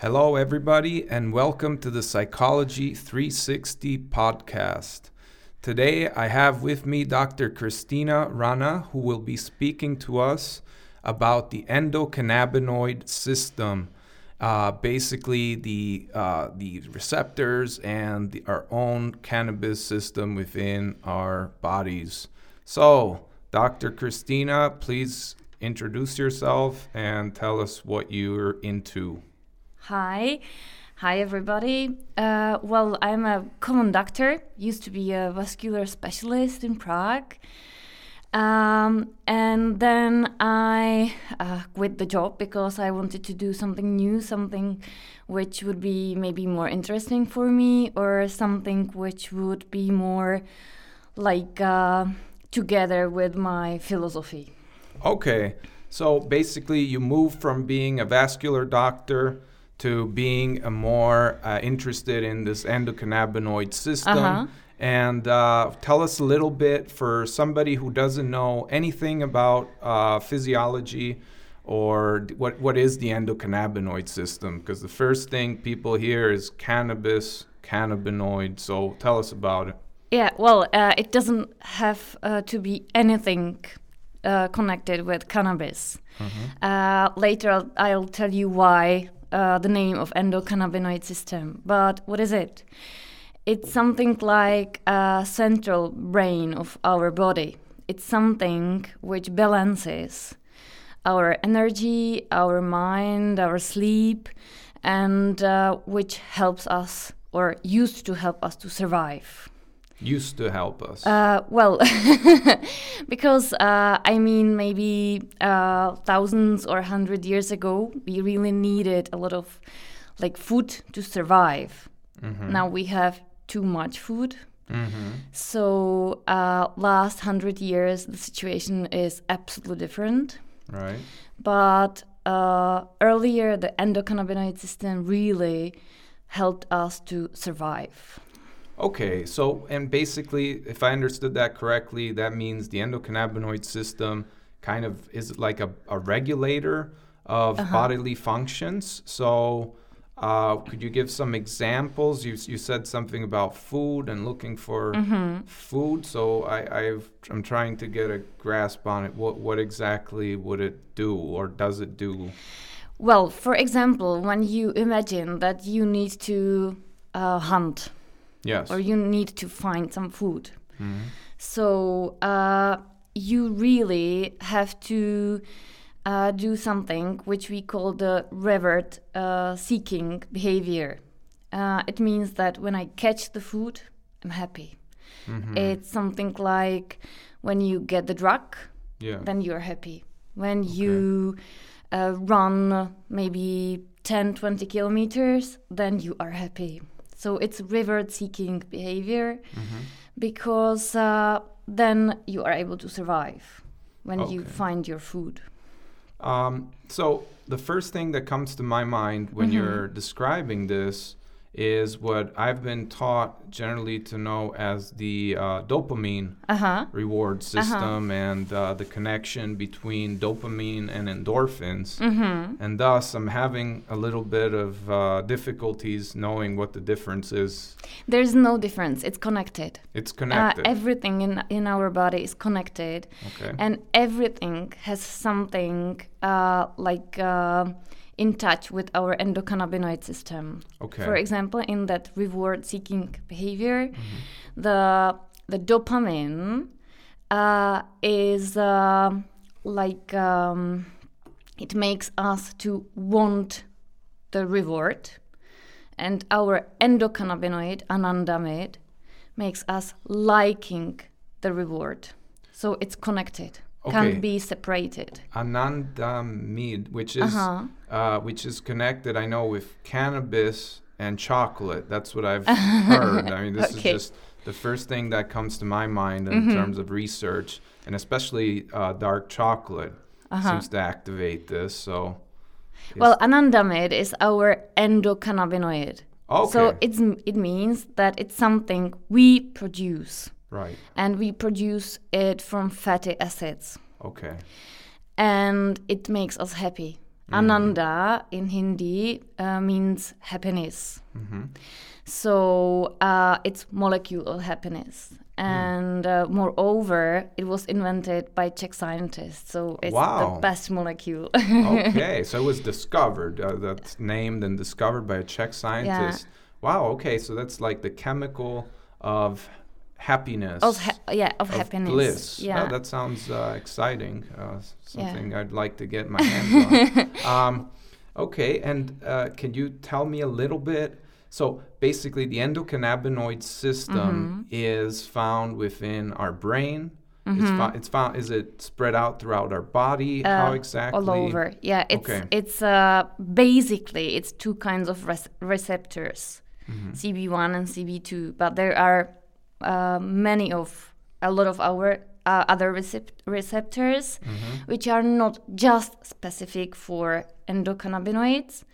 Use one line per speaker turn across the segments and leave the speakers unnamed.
Hello, everybody, and welcome to the Psychology 360 podcast. Today, I have with me Dr. Christina Rana, who will be speaking to us about the endocannabinoid system. Uh, basically, the uh, the receptors and the, our own cannabis system within our bodies. So, Dr. Christina, please introduce yourself and tell us what you're into.
Hi. Hi, everybody. Uh, well, I'm a common doctor, used to be a vascular specialist in Prague. Um, and then I uh, quit the job because I wanted to do something new, something which would be maybe more interesting for me, or something which would be more like uh, together with my philosophy.
Okay, so basically, you move from being a vascular doctor to being a more uh, interested in this endocannabinoid system.
Uh-huh.
And uh, tell us a little bit for somebody who doesn't know anything about uh, physiology or what, what is the endocannabinoid system? Because the first thing people hear is cannabis, cannabinoid. So tell us about it.
Yeah, well, uh, it doesn't have uh, to be anything uh, connected with cannabis. Uh, later, I'll, I'll tell you why uh, the name of endocannabinoid system. But what is it? It's something like a central brain of our body. It's something which balances our energy, our mind, our sleep, and uh, which helps us or used to help us to survive.
Used to help us.
Uh, well, because uh, I mean, maybe uh, thousands or hundred years ago, we really needed a lot of like food to survive. Now we have too much food. So uh, last hundred years, the situation is absolutely different.
right.
But uh, earlier, the endocannabinoid system really helped us to survive.
Okay, so and basically, if I understood that correctly, that means the endocannabinoid system kind of is like a, a regulator of bodily functions. So, uh, could you give some examples? You, you said something about food and looking for food. So, I, I've, I'm trying to get a grasp on it. What, what exactly would it do, or does it do?
Well, for example, when you imagine that you need to uh, hunt
Yes.
or you need to find some food, so uh, you really have to uh, do something which we call the reward uh, seeking behavior. Uh, it means that when I catch the food, I'm happy. It's something like when you get the drug,
Yeah.
then you're happy. When you uh, run maybe 10, 20 kilometers, then you are happy. So it's reward seeking behavior because uh, then you are able to survive when you find your food.
Um, so the first thing that comes to my mind when you're describing this is what I've been taught generally to know as the uh, dopamine
Uh huh.
reward system and uh, the connection between dopamine and endorphins. And thus, I'm having a little bit of uh, difficulties knowing what the difference is.
There's no difference. It's connected.
It's
Uh,
connected.
everything in in our body is connected,
okay.
and everything has something uh, like uh, in touch with our endocannabinoid system.
Okay.
For example, in that reward-seeking behavior, the the dopamine uh, is uh, like um, it makes us to want the reward, and our endocannabinoid anandamide makes us liking the reward. So it's connected,
Okay.
can't be separated.
Anandamide, which is
Uh-huh.
Uh, which is connected, I know, with cannabis and chocolate. That's what I've heard. I mean, this
Okay.
is just the first thing that comes to my mind in terms of research, and especially uh, dark chocolate seems to activate this. So,
Well, anandamide is our endocannabinoid.
okay,
So it's it means that it's something we produce,
right,
and we produce it from fatty acids,
okay,
and it makes us happy. Ananda in Hindi uh, means happiness.
hmm
So uh, it's molecule of happiness. And uh, moreover, it was invented by Czech scientists. So it's
Wow.
the best molecule.
okay, so it was discovered. Uh, that's named and discovered by a Czech scientist. Wow. Okay, so that's like the chemical of happiness.
of ha- yeah, of,
of
happiness.
bliss.
Yeah.
Oh, that sounds uh, exciting. Uh, something I'd like to get my hands on. Um, okay, and uh, can you tell me a little bit? So basically, the endocannabinoid system
Mm-hmm.
is found within our brain. It's, fo- it's found. Is it spread out throughout our body? How
Uh,
exactly?
all over. Yeah, it's
Okay.
it's uh, basically it's two kinds of res- receptors,
Mm-hmm.
CB1 and CB2. But there are uh, many of a lot of our uh, other recep- receptors,
Mm-hmm.
which are not just specific for endocannabinoids,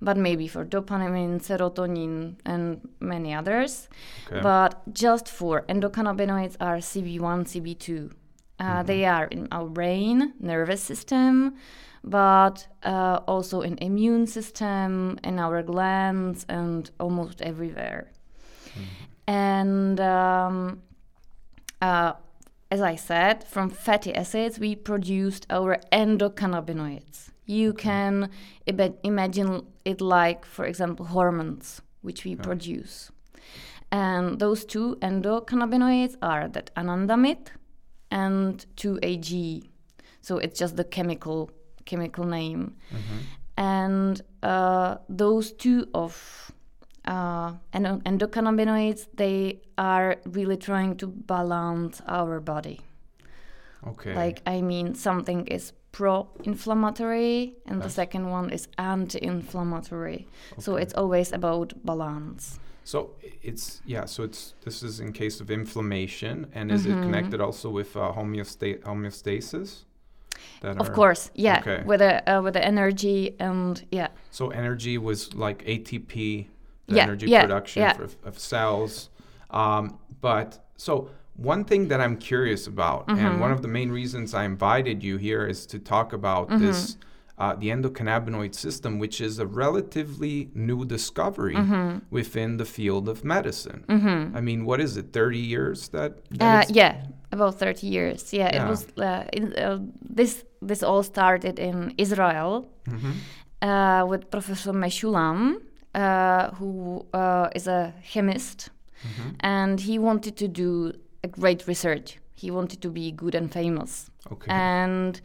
but maybe for dopamine, serotonin, and many others.
Okay.
But just for endocannabinoids are CB1, CB2. Uh, They are in our brain, nervous system, but uh, also in immune system, in our glands, and almost everywhere. And um, uh, as I said, from fatty acids we produced our endocannabinoids. You can imagine it like, for example, hormones which we produce. And those two endocannabinoids are that anandamide and 2AG. So it's just the chemical chemical name. And uh, those two of uh, endo- endocannabinoids, they are really trying to balance our body.
okay.
Like, I mean, something is pro inflammatory and the second one is anti inflammatory. So it's always about balance.
So it's yeah. So it's this is in case of inflammation, and is
Mm-hmm.
it connected also with uh, homeosta- homeostasis?
Of
are-
course, yeah,
Okay.
with the uh, with the energy and yeah,
So energy was like ATP, the
Yeah,
energy
yeah,
production
yeah.
for, of cells. Um, but so one thing that I'm curious about, and
Mm-hmm.
one of the main reasons I invited you here is to talk about
Mm-hmm.
this, uh, the endocannabinoid system, which is a relatively new discovery
Mm-hmm.
within the field of medicine. I mean, what is it? Thirty years that? that
uh, yeah, about thirty years. Yeah,
Yeah.
it was. Uh, in, uh, this this all started in Israel
Mhm.
uh, with Professor Mechoulam, uh, who uh, is a chemist,
Mm-hmm.
and he wanted to do a great research. He wanted to be good and famous,
Okay.
and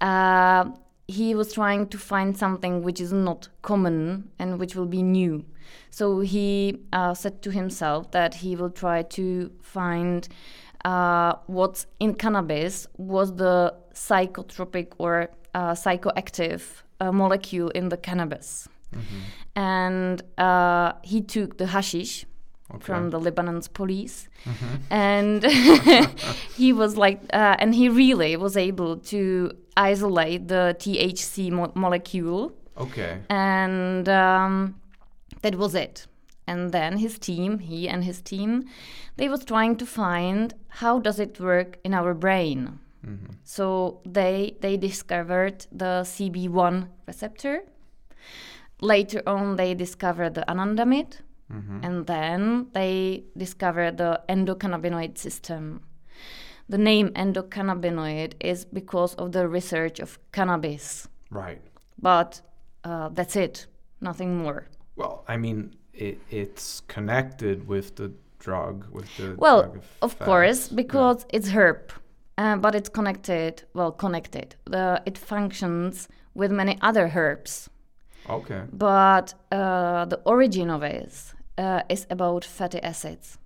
uh, he was trying to find something which is not common and which will be new. So he uh, said to himself that he will try to find uh, what's in cannabis was the psychotropic or uh, psychoactive uh, molecule in the cannabis. And uh, he took the hashish
okay.
from the Lebanon's police,
Mhm.
and he was like, uh, and he really was able to isolate the THC mo- molecule,
Okay.
and um, that was it. And then his team, he and his team, they was trying to find how does it work in our brain.
Mm-hmm.
So they they discovered the CB1 receptor. Later on, they discovered the anandamide,
Mm-hmm.
and then they discovered the endocannabinoid system. The name endocannabinoid is because of the research of cannabis,
Right.
but uh, that's it, nothing more.
Well, I mean, it, it's connected with the drug, with the
Well,
drug
of course,
effects.
because it's herb, uh, but it's connected. Well, connected. The, it functions with many other herbs.
Okay.
but uh, the origin of it is, uh, is about fatty acids.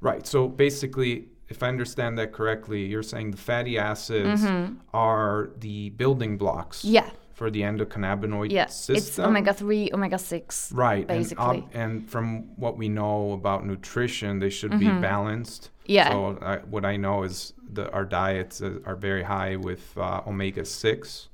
Right. So basically, if I understand that correctly, you're saying the fatty acids are the building blocks
Mm-hmm. Yeah,
for the endocannabinoid
yeah.
system.
It's omega three, omega six.
Right.
basically.
And, ob- and from what we know about nutrition, they should be balanced.
Mm-hmm. Yeah.
So I, what I know is that our diets uh, are very high with uh, omega six.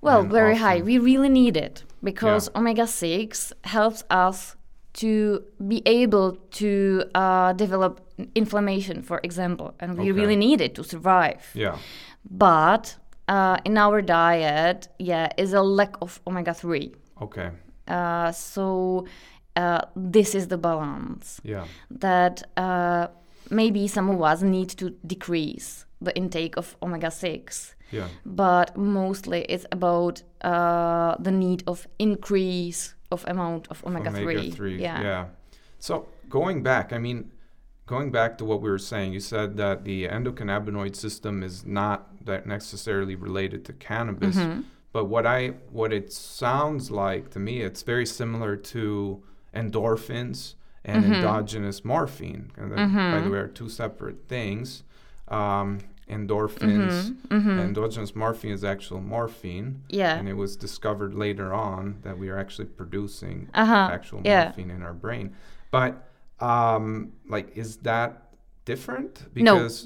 Well,
and
very high. We really need it because
Yeah.
omega six helps us to be able to uh, develop inflammation, for example, and we
Okay.
really need it to survive.
Yeah.
But uh, in our diet, yeah, is a lack of omega three.
Okay.
Uh, so uh, this is the balance
Yeah.
that uh, maybe some of us need to decrease the intake of omega six,
Yeah.
but mostly it's about uh, the need of increase of amount of omega three.
three.
Yeah.
Yeah. So going back, I mean, going back to what we were saying, you said that the endocannabinoid system is not that necessarily related to cannabis.
Mm-hmm.
But what I what it sounds like to me, it's very similar to endorphins and
Mm-hmm.
endogenous morphine. And that, By the way, are two separate things. Um, endorphins, endogenous morphine is actual morphine,
Mm-hmm. Yeah.
and it was discovered later on that we are actually producing
Uh-huh.
actual
Yeah.
morphine in our brain. But um, like, is that different?
No, it's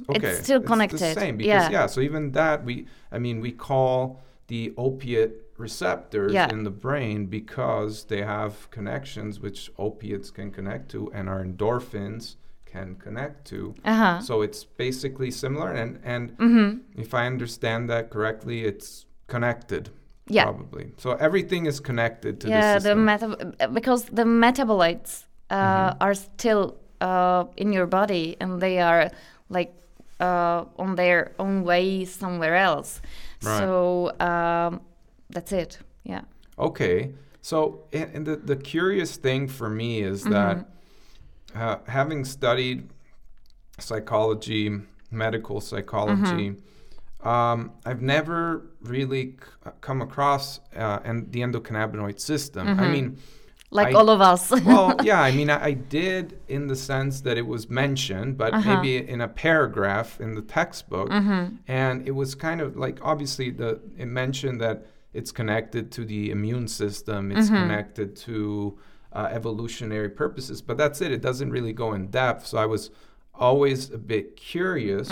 still
the
connected.
same because
Yeah.
yeah. So even that we, I mean, we call the opiate receptors
Yeah.
in the brain because they have connections which opiates can connect to, and our endorphins can connect to.
Uh-huh.
So it's basically similar, and and
Mm-hmm.
if I understand that correctly, it's connected.
Yeah.
Probably. So everything is connected to
yeah,
the
the meta- because the metabolites uh,
Mm-hmm.
are still uh, in your body and they are like uh, on their own way somewhere else.
Right.
So um, that's it. Yeah.
Okay. So, and, and the, the curious thing for me is that uh, having studied psychology, medical psychology, um, I've never really c- come across uh, and the endocannabinoid system. I mean,
Like
I-
all of us.
well, yeah, I mean, I, I did in the sense that it was mentioned, but maybe in a paragraph in the textbook, and it was kind of like obviously the it mentioned that it's connected to the immune system, it's connected to uh, evolutionary purposes, but that's it. It doesn't really go in depth. So I was always a bit curious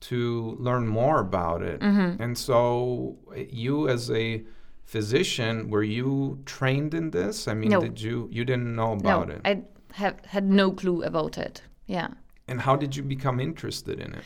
to learn more about it, and so you as a physician were you trained in this i mean
No.
did you you didn't know
no,
about it
I have had no clue about it. Yeah.
and how did you become interested in it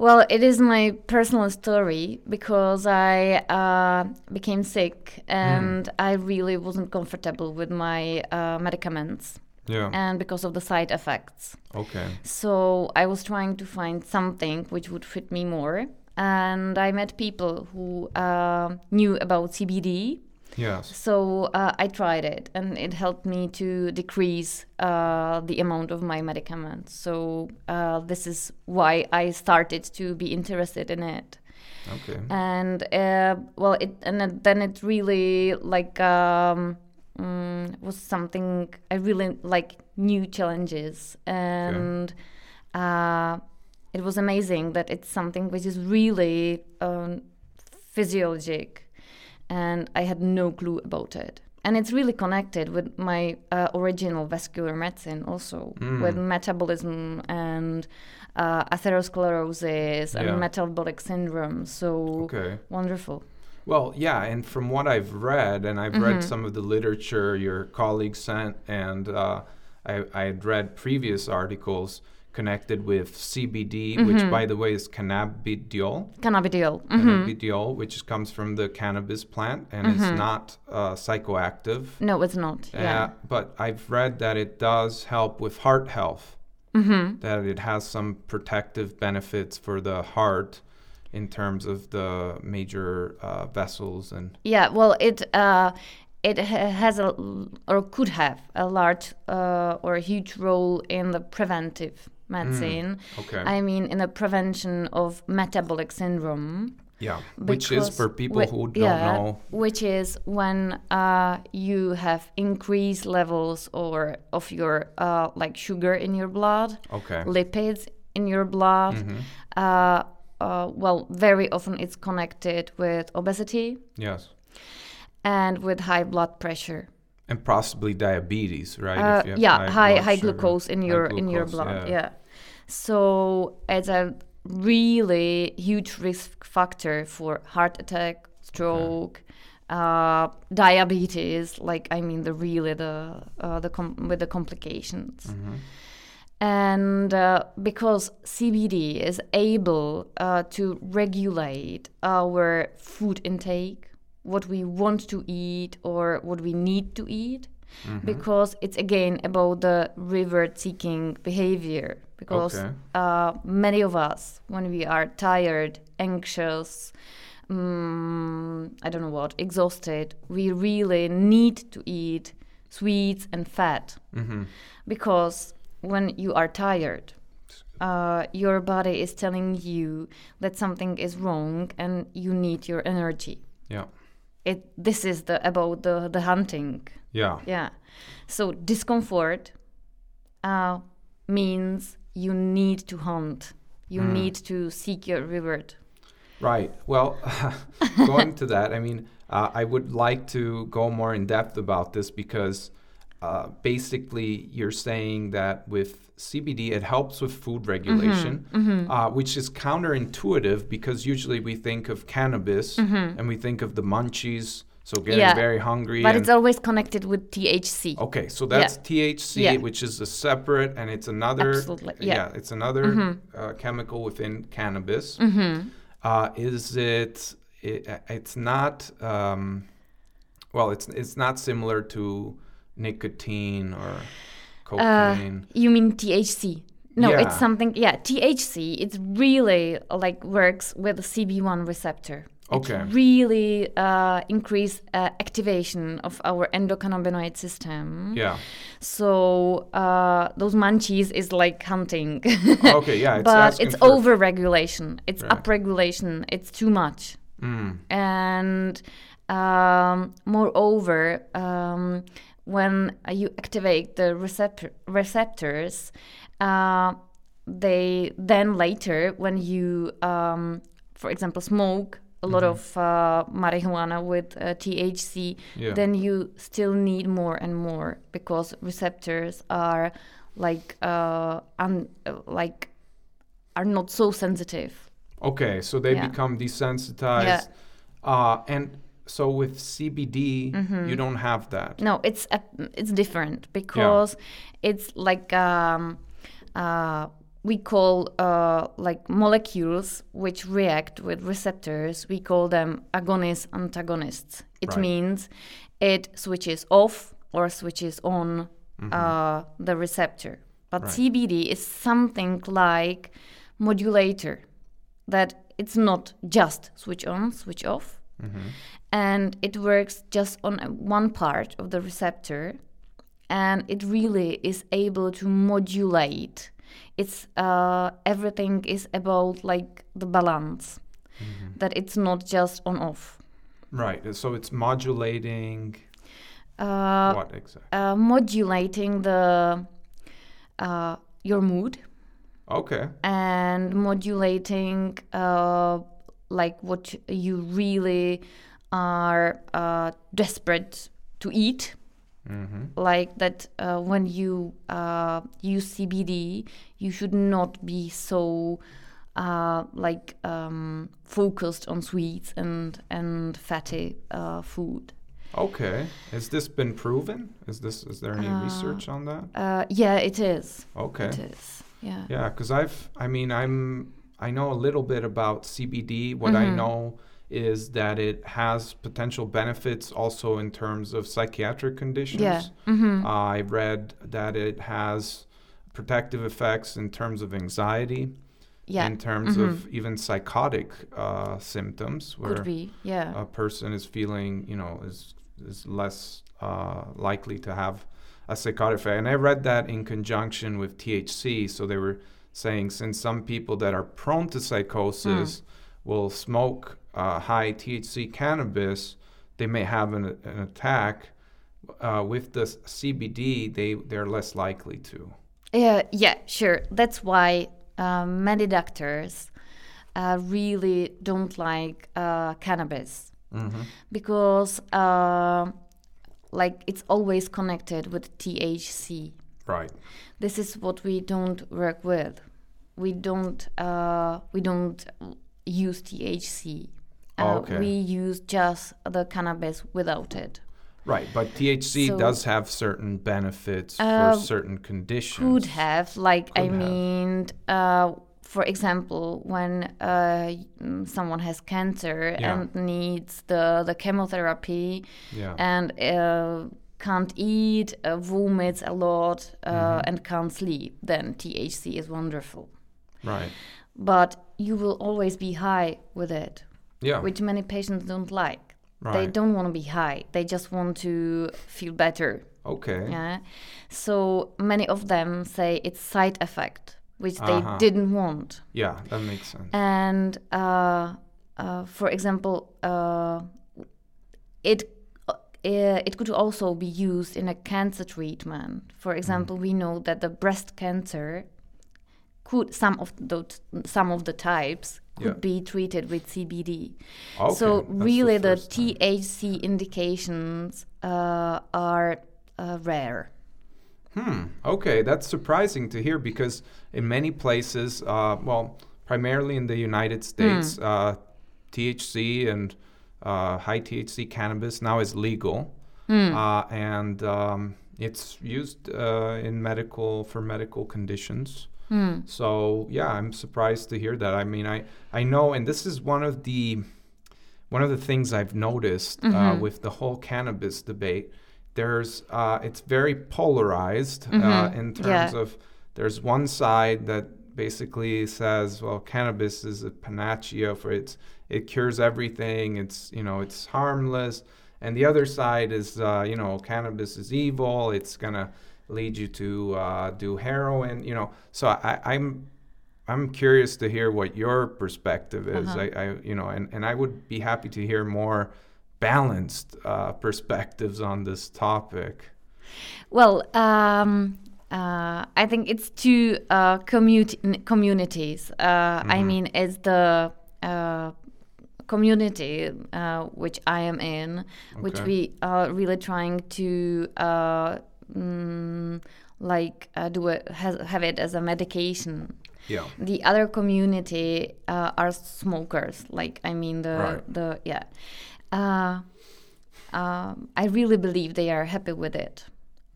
Well, it is my personal story because I uh, became sick and I really wasn't comfortable with my uh, medicaments
yeah
and because of the side effects.
okay
So I was trying to find something which would fit me more. And I met people who uh, knew about CBD.
Yes.
So uh, I tried it and it helped me to decrease uh, the amount of my medicaments. So uh, this is why I started to be interested in it.
okay.
And uh, well, it and then it really like um, mm, was something I really like new challenges. And uh, it was amazing that it's something which is really um, physiologic and I had no clue about it. And it's really connected with my uh, original vascular medicine, also with metabolism and uh, atherosclerosis and
Yeah.
metabolic syndrome. So
okay
wonderful.
well yeah and from what i've read and i've read some of the literature your colleagues sent and uh, I, I had read previous articles connected with cbd which by the way is cannabidiol
Cannabidiol. Mhm.
cannabidiol which comes from the cannabis plant and it's not uh, psychoactive
No, it's not.
Uh,
Yeah.
but I've read that it does help with heart health.
Mm-hmm.
That it has some protective benefits for the heart in terms of the major uh, vessels and
Yeah. Well, it uh, it ha- has a or could have a large uh, or a huge role in the preventive medicine.
okay
I mean, in the prevention of metabolic syndrome.
yeah, which is for people who don't
yeah,
know.
Which is when uh, you have increased levels or of your uh, like sugar in your blood,
Okay,
lipids in your blood.
Mm-hmm.
Uh, uh, well, very often it's connected with obesity
yes,
and with high blood pressure.
and possibly diabetes, right? If
Uh,
you have
yeah, high
blood
high glucose in
High
your in your blood.
yeah.
Yeah. So it's a really huge risk factor for heart attack, stroke, uh, diabetes. Like I mean, the really the uh, the com- with the complications.
Mm-hmm.
And uh, because CBD is able uh, to regulate our food intake, what we want to eat or what we need to eat,
Mm-hmm.
because it's again about the reward seeking behavior. Because
Okay.
uh, many of us, when we are tired, anxious, mm, I don't know what, exhausted, we really need to eat sweets and fat
Mm-hmm.
because when you are tired, uh, your body is telling you that something is wrong and you need your energy.
Yeah.
It this is the about the the hunting.
Yeah.
Yeah. So discomfort uh, means you need to hunt. You
Mm.
need to seek your reward.
Right. Well, going to that, I mean, uh, I would like to go more in depth about this because uh, basically you're saying that with CBD, it helps with food regulation, Uh, which is counterintuitive because usually we think of cannabis and we think of the munchies, so getting
Yeah.
very hungry.
But it's always connected with THC.
Okay, so that's THC,
Yeah.
which is a separate, and it's another.
Absolutely, yeah.
It's another uh, chemical within cannabis. Uh, is it, it? It's not. Um, well, it's it's not similar to nicotine or cocaine.
You mean THC? No,
Yeah.
it's something. Yeah, THC. It's really uh, like works with the CB1 receptor.
Okay.
It really uh, increase uh, activation of our endocannabinoid system.
yeah.
So uh, those munchies is like hunting.
Okay. Yeah. It's
but it's
for-
over regulation. It's
Right.
up regulation. It's too much.
Mm,
And um, moreover, um, when you activate the receptor- receptors, uh, they then later, when you, um, for example, smoke a lot of uh, marijuana with uh, THC,
Yeah.
then you still need more and more because receptors are like uh, un- uh, like are not so sensitive.
Okay, so they
Yeah.
become desensitized.
Yeah.
Uh, and so with CBD,
Mm-hmm.
you don't have that.
No, it's a, it's different because it's like um, uh, we call uh, like molecules which react with receptors. We call them agonist antagonists. It
Right.
means it switches off or switches on uh, the receptor. But
Right.
CBD is something like modulator that it's not just switch on, switch off and it works just on one part of the receptor and it really is able to modulate it's uh, everything is about like the balance that it's not just on off
Right. So it's modulating
uh,
what exactly?
uh, modulating the uh, your mood
Okay.
and modulating uh, like what you really are uh, desperate to eat
Mm-hmm.
like that uh, when you uh, use CBD, you should not be so uh, like um, focused on sweets and and fatty uh, food.
Okay. Has this been proven? Is this is there any research on that?
Uh, yeah, it is.
Okay.
It is. Yeah.
Yeah, because I've, I mean, I'm, I know a little bit about CBD. What I
Mhm.
know is that it has potential benefits also in terms of psychiatric conditions.
Yeah. hmm
I read that it has protective effects in terms of anxiety,
yeah.
in terms of even psychotic uh, symptoms, where
Could be. Yeah.
a person is feeling, you know, is is less uh, likely to have a psychotic effect. And I read that in conjunction with THC. So they were saying since some people that are prone to psychosis will smoke uh, high THC cannabis, they may have an, an attack. Uh, with the CBD, they they're less likely to.
Yeah, yeah, sure. That's why uh, many doctors uh, really don't like uh, cannabis
Mm-hmm.
because, uh, like, it's always connected with THC.
Right.
This is what we don't work with. We don't. Uh, we don't use THC.
Oh,
Uh,
okay.
We use just the cannabis without it.
Right, but THC
So-
does have certain benefits
Uh,
for certain conditions.
Could have, like, I
have.
mean, uh, for example, when uh, mm, someone has cancer
Yeah.
and needs the, the chemotherapy
Yeah.
and uh, can't eat, uh, vomits a lot, uh,
Mm-hmm.
and can't sleep, then THC is wonderful.
right.
But you will always be high with it,
Yeah.
which many patients don't like.
Right.
They don't want to be high, they just want to feel better.
okay.
Yeah. So many of them say it's side effect, which they
Uh-huh.
didn't want.
Yeah, that makes sense.
And uh, uh, for example, uh, it uh, it could also be used in a cancer treatment. For example, we know that the breast cancer could some of those some of the types could
Yeah.
be treated with CBD.
Okay,
so
that's the
really, the,
first time.
THC indications uh, are uh, rare.
Hmm. Okay, that's surprising to hear because in many places, uh, well, primarily in the United States, uh, THC and uh, high THC cannabis now is legal, uh, and um, it's used uh, in medical for medical conditions. So yeah, I'm surprised to hear that. I mean, I I know, and this is one of the one of the things I've noticed uh, with the whole cannabis debate. There's uh, it's very polarized uh, in terms
Yeah.
of there's one side that basically says, well, cannabis is a panacea for it's it cures everything. It's you know it's harmless, and the other side is uh, you know cannabis is evil. It's gonna lead you to uh, do heroin. You know, so I, I'm I'm curious to hear what your perspective is.
Uh-huh.
I, I, you know, and, and I would be happy to hear more balanced uh, perspectives on this topic.
Well, um, uh, I think it's two uh, commu- communities. Uh, I mean, it's the uh, community uh, which I am in, which we are really trying to uh, mm, like uh, do it, has, have it as a medication.
Yeah.
The other community uh, are smokers. Like I mean the
Right.
the yeah. Uh, um, I really believe they are happy with it.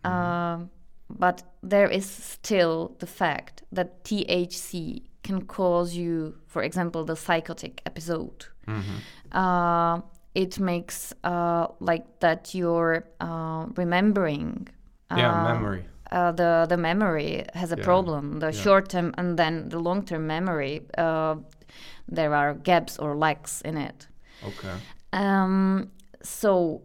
Um, but there is still the fact that THC can cause you, for example, the psychotic episode. Uh, it makes uh, like that you're uh, remembering.
Yeah,
uh,
memory.
uh, the the memory has a
Yeah,
problem. The
yeah.
short term and then the long term memory, uh, there are gaps or lacks in it.
Okay.
Um, so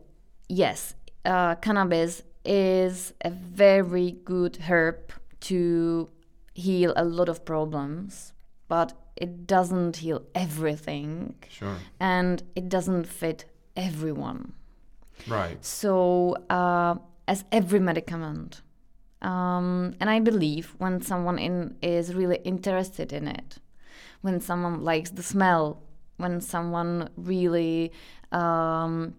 yes, uh, cannabis is a very good herb to heal a lot of problems, but it doesn't heal everything,
Sure.
and it doesn't fit everyone.
Right.
So, uh, as every medicament, um, and I believe when someone in is really interested in it, when someone likes the smell, when someone really um,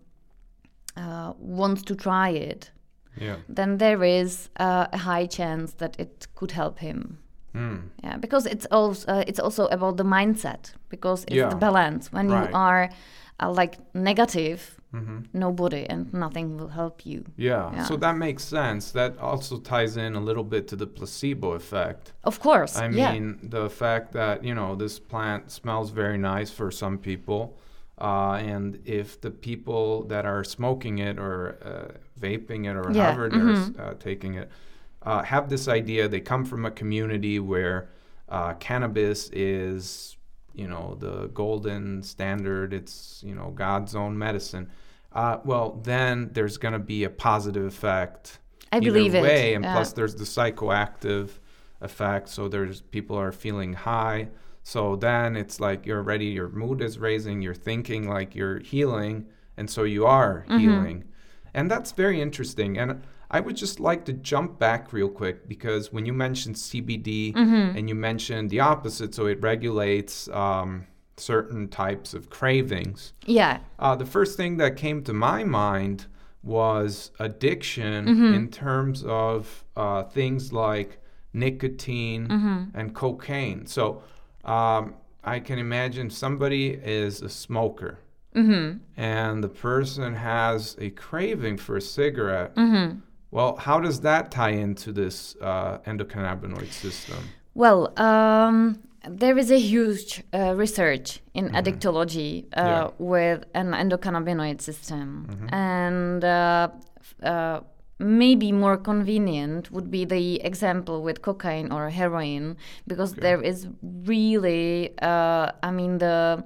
uh, wants to try it,
Yeah.
then there is uh, a high chance that it could help him.
Mm.
Yeah, because it's also uh, it's also about the mindset because it's
Yeah.
the balance. When
Right.
you are uh, like negative,
hmm
nobody and nothing will help you.
Yeah.
Yeah.
So that makes sense. That also ties in a little bit to the placebo effect.
Of course.
I
yeah.
mean, the fact that, you know, this plant smells very nice for some people. Uh, and if the people that are smoking it or uh, vaping it or
Yeah,
however they're
mhm.
uh, taking it uh, have this idea, they come from a community where uh, cannabis is, you know, the golden standard, it's, you know, God's own medicine. Uh, well, then there's going to be a positive effect
I believe it.
way, and
yeah.
plus there's the psychoactive effect. So there's people are feeling high. So then it's like you're ready. Your mood is raising. You're thinking like you're healing, and so you are
Mm-hmm.
healing, and that's very interesting. And I would just like to jump back real quick because when you mentioned CBD
Mm-hmm.
and you mentioned the opposite, so it regulates um, certain types of cravings.
yeah.
Uh, the first thing that came to my mind was addiction
Mm-hmm.
in terms of uh, things like nicotine
Mm-hmm.
and cocaine. So um, I can imagine somebody is a smoker
Mm-hmm.
and the person has a craving for a cigarette,
Mm-hmm.
Well, how does that tie into this uh, endocannabinoid system?
Well, um, there is a huge uh, research in addictology uh,
Mm-hmm. Yeah.
with an endocannabinoid system,
Mhm.
and uh, uh, maybe more convenient would be the example with cocaine or heroin, because
Okay.
there is really, uh, I mean, the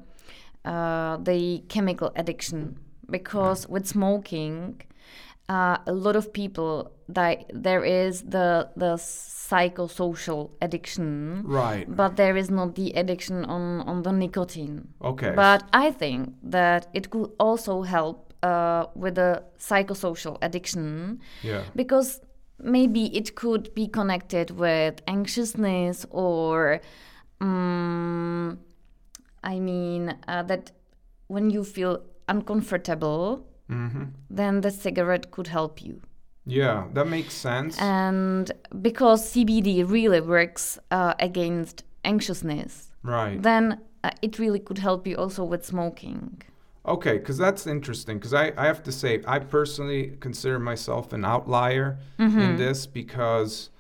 uh, the chemical addiction. Because with smoking, uh, a lot of people that there is the the psychosocial addiction
Right.
but there is not the addiction on on the nicotine
Okay.
but i think that it could also help uh, with the psychosocial addiction
yeah.
because maybe it could be connected with anxiousness or um, i mean uh, that when you feel uncomfortable
Mm-hmm.
then the cigarette could help you
Yeah, that makes sense.
and because CBD really works uh, against anxiousness,
right.
then uh, it really could help you also with smoking.
Okay, because that's interesting. Because I, I have to say, I personally consider myself an outlier
Mm-hmm.
in this because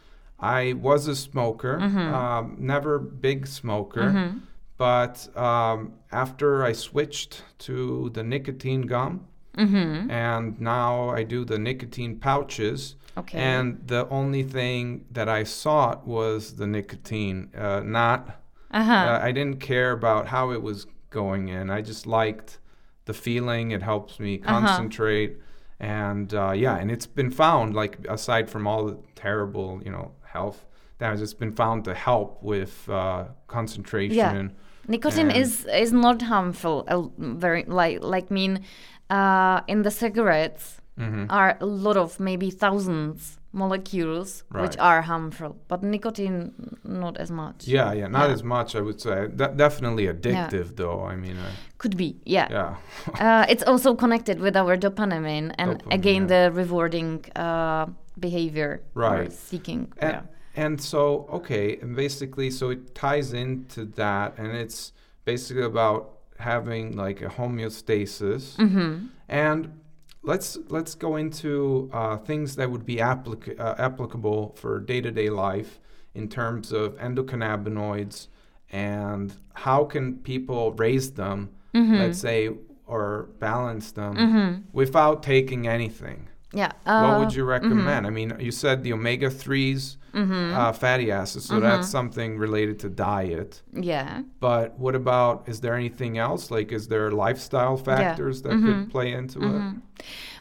I was a smoker,
Mm-hmm.
um, never big smoker, but um, after I switched to the nicotine gum,
Mm-hmm.
and now I do the nicotine pouches.
Okay.
And the only thing that I sought was the nicotine, uh, not
uh-huh.
uh, I didn't care about how it was going in. I just liked the feeling. It helps me
Uh-huh.
concentrate, and uh, yeah, and it's been found like aside from all the terrible, you know, health damage, it's been found to help with uh, concentration.
Nicotine
and-
is is not harmful. Uh, very like like mean, uh, in the cigarettes
hmm
are a lot of maybe thousands molecules which are harmful, but nicotine not as much.
Yeah, yeah, not
Yeah.
as much, I would say. De- definitely addictive, though. I mean, uh,
Could be, yeah.
yeah,
uh, it's also connected with our dopamine and
Dopamine,
again
yeah.
the rewarding uh, behavior
Right.
seeking
and,
yeah.
and so okay, and basically, so it ties into that, and it's basically about having like a homeostasis.
Mhm.
And let's let's go into uh, things that would be applic- uh, applicable for day-to-day life in terms of endocannabinoids and how can people raise them,
Mm-hmm.
let's say, or balance them
Mhm.
without taking anything.
Yeah
what
uh,
would you recommend? I mean, you said the omega 3s,
mhm.
uh, fatty acids, so that's something related to diet.
yeah
But what about, is there anything else? Like, is there lifestyle factors that could play into it?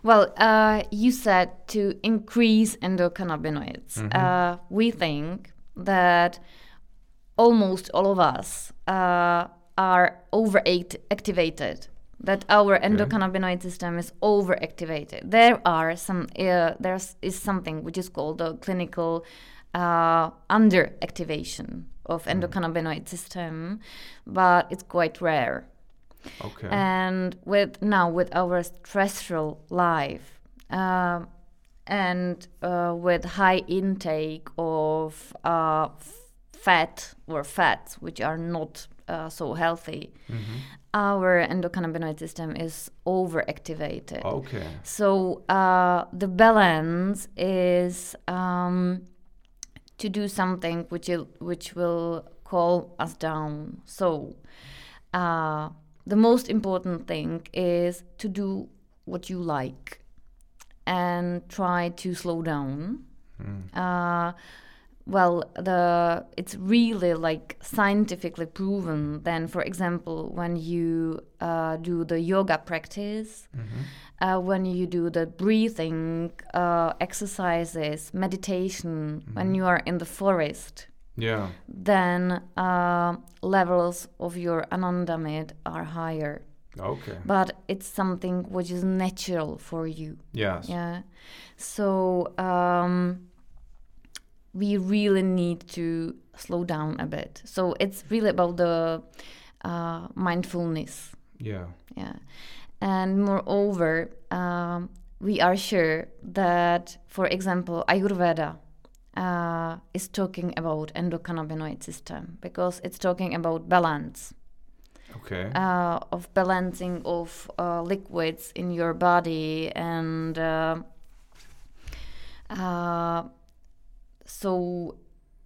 well uh, you said to increase endocannabinoids uh, we think that almost all of us uh, are overactivated that our endocannabinoid system is overactivated. There are some uh, there's something which is called the clinical uh, underactivation of endocannabinoid system but it's quite rare.
Okay.
and with now with our stressful life um, and uh, with high intake of uh, fat or fats which are not uh, so healthy our endocannabinoid system is overactivated
okay.
so uh, the balance is um, to do something which will, which will calm us down. So uh, the most important thing is to do what you like and try to slow down. Uh, well, the it's really like scientifically proven. Then, for example, when you uh, do the yoga practice, uh, when you do the breathing uh, exercises, meditation, when you are in the forest,
Yeah.
then uh, levels of your anandamide are higher.
Okay.
But it's something which is natural for you.
Yes.
Yeah. So um, we really need to slow down a bit. So it's really about the uh, mindfulness.
Yeah.
Yeah. And moreover, um, we are sure that, for example, Ayurveda uh, is talking about endocannabinoid system because it's talking about balance.
Okay.
uh, of balancing of uh, liquids in your body and uh, uh, so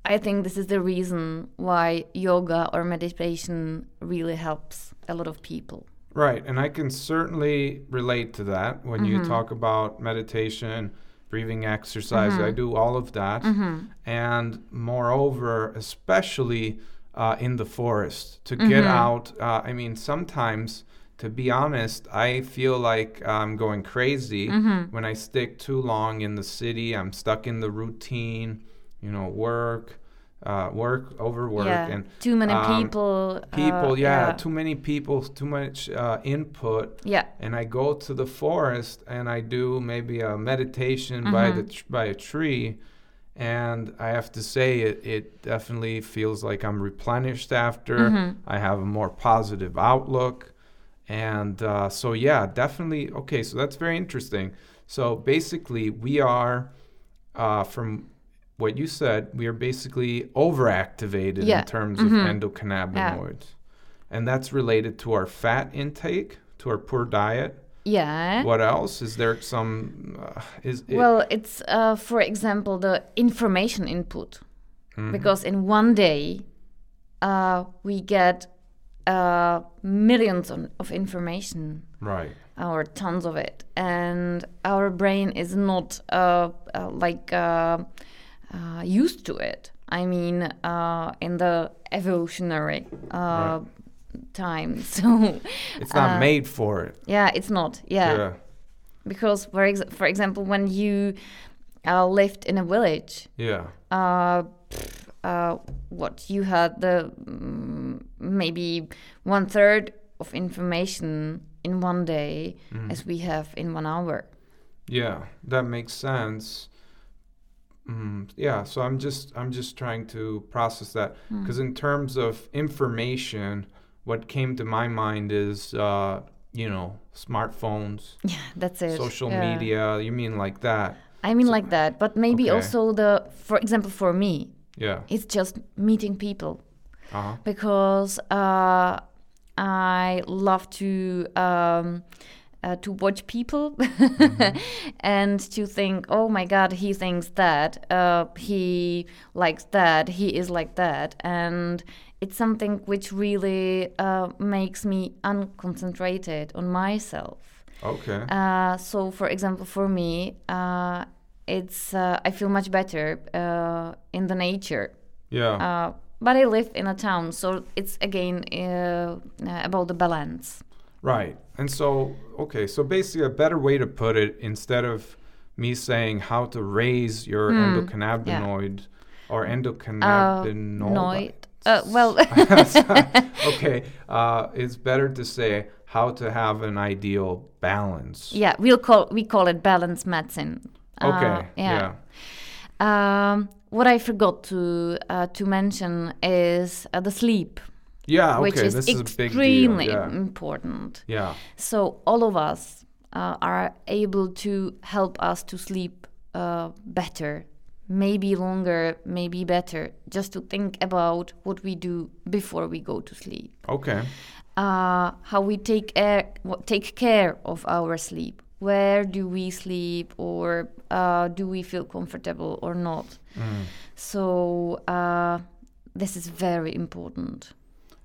i think this is the reason why yoga or meditation really helps a lot of people
Right, and I can certainly relate to that when you
Mm-hmm.
talk about meditation, breathing exercise.
Mm-hmm.
I do all of that, and moreover, especially uh, in the forest, to get
Mm-hmm.
out. Uh, I mean, sometimes, to be honest, I feel like I'm going crazy
Mm-hmm.
when I stick too long in the city. I'm stuck in the routine, you know, work. Uh, work overwork
yeah
and
too many
um,
people
people
uh,
yeah, too many people too much uh, input
yeah
and i go to the forest and i do maybe a meditation by
Mm-hmm.
the tr- by a tree and i have to say it, it definitely feels like i'm replenished after
Mm-hmm.
i have a more positive outlook and uh, so yeah definitely okay so that's very interesting. So basically we are uh, from what you said we are basically overactivated
Yeah.
in terms
Mhm.
of endocannabinoids. And that's related to our fat intake to our poor diet.
Yeah.
What else? Is there some uh, is it,
Well, it's uh, for example the information input,
Mhm.
because in one day uh, we get uh, millions on, of information.
Right.
Or tons of it, and our brain is not uh, uh, like uh, uh, used to it. I mean, uh, in the evolutionary uh, time, so
it's not made for it.
Yeah, it's not. yeah. Because for ex- for example when you uh, lived in a village
yeah.
uh, pff, uh, what you had the mm, maybe one third of information in one day
Mm-hmm.
as we have in one hour
Yeah, that makes sense. Mm, yeah, so I'm just I'm just trying to process that because in terms of information, what came to my mind is uh, you know smartphones,
yeah that's it
social
Yeah.
media. You mean like that?
i mean
So-
like that but maybe
Okay.
also the for example for me
Yeah.
it's just meeting people
Uh huh.
because uh, I love to um, uh, to watch people and to think, oh my God, he thinks that, uh, he likes that, he is like that, and it's something which really uh, makes me unconcentrated on myself.
Okay.
Uh, so, for example, for me, uh, it's uh, I feel much better uh, in the nature.
yeah.
Uh, but I live in a town, so it's again uh, uh, about the balance.
Right. And so, okay, so basically, a better way to put it, instead of me saying how to raise your
Hmm,
endocannabinoid or endocannabinoid.
Noid. Uh, well,
okay, uh, it's better to say how to have an ideal balance.
yeah, we'll call we call it balance medicine. Uh,
Okay.
yeah. Um, what I forgot to uh, to mention is uh, the sleep,
Yeah.
which is
this is a big deal.
extremely
Yeah.
important.
Yeah.
So all of us uh, are able to help us to sleep uh, better, maybe longer, maybe better. Just to think about what we do before we go to sleep,
Okay.
uh, how we take care, take care of our sleep. Where do we sleep, or uh, do we feel comfortable or not?
Mm.
So uh, this is very important.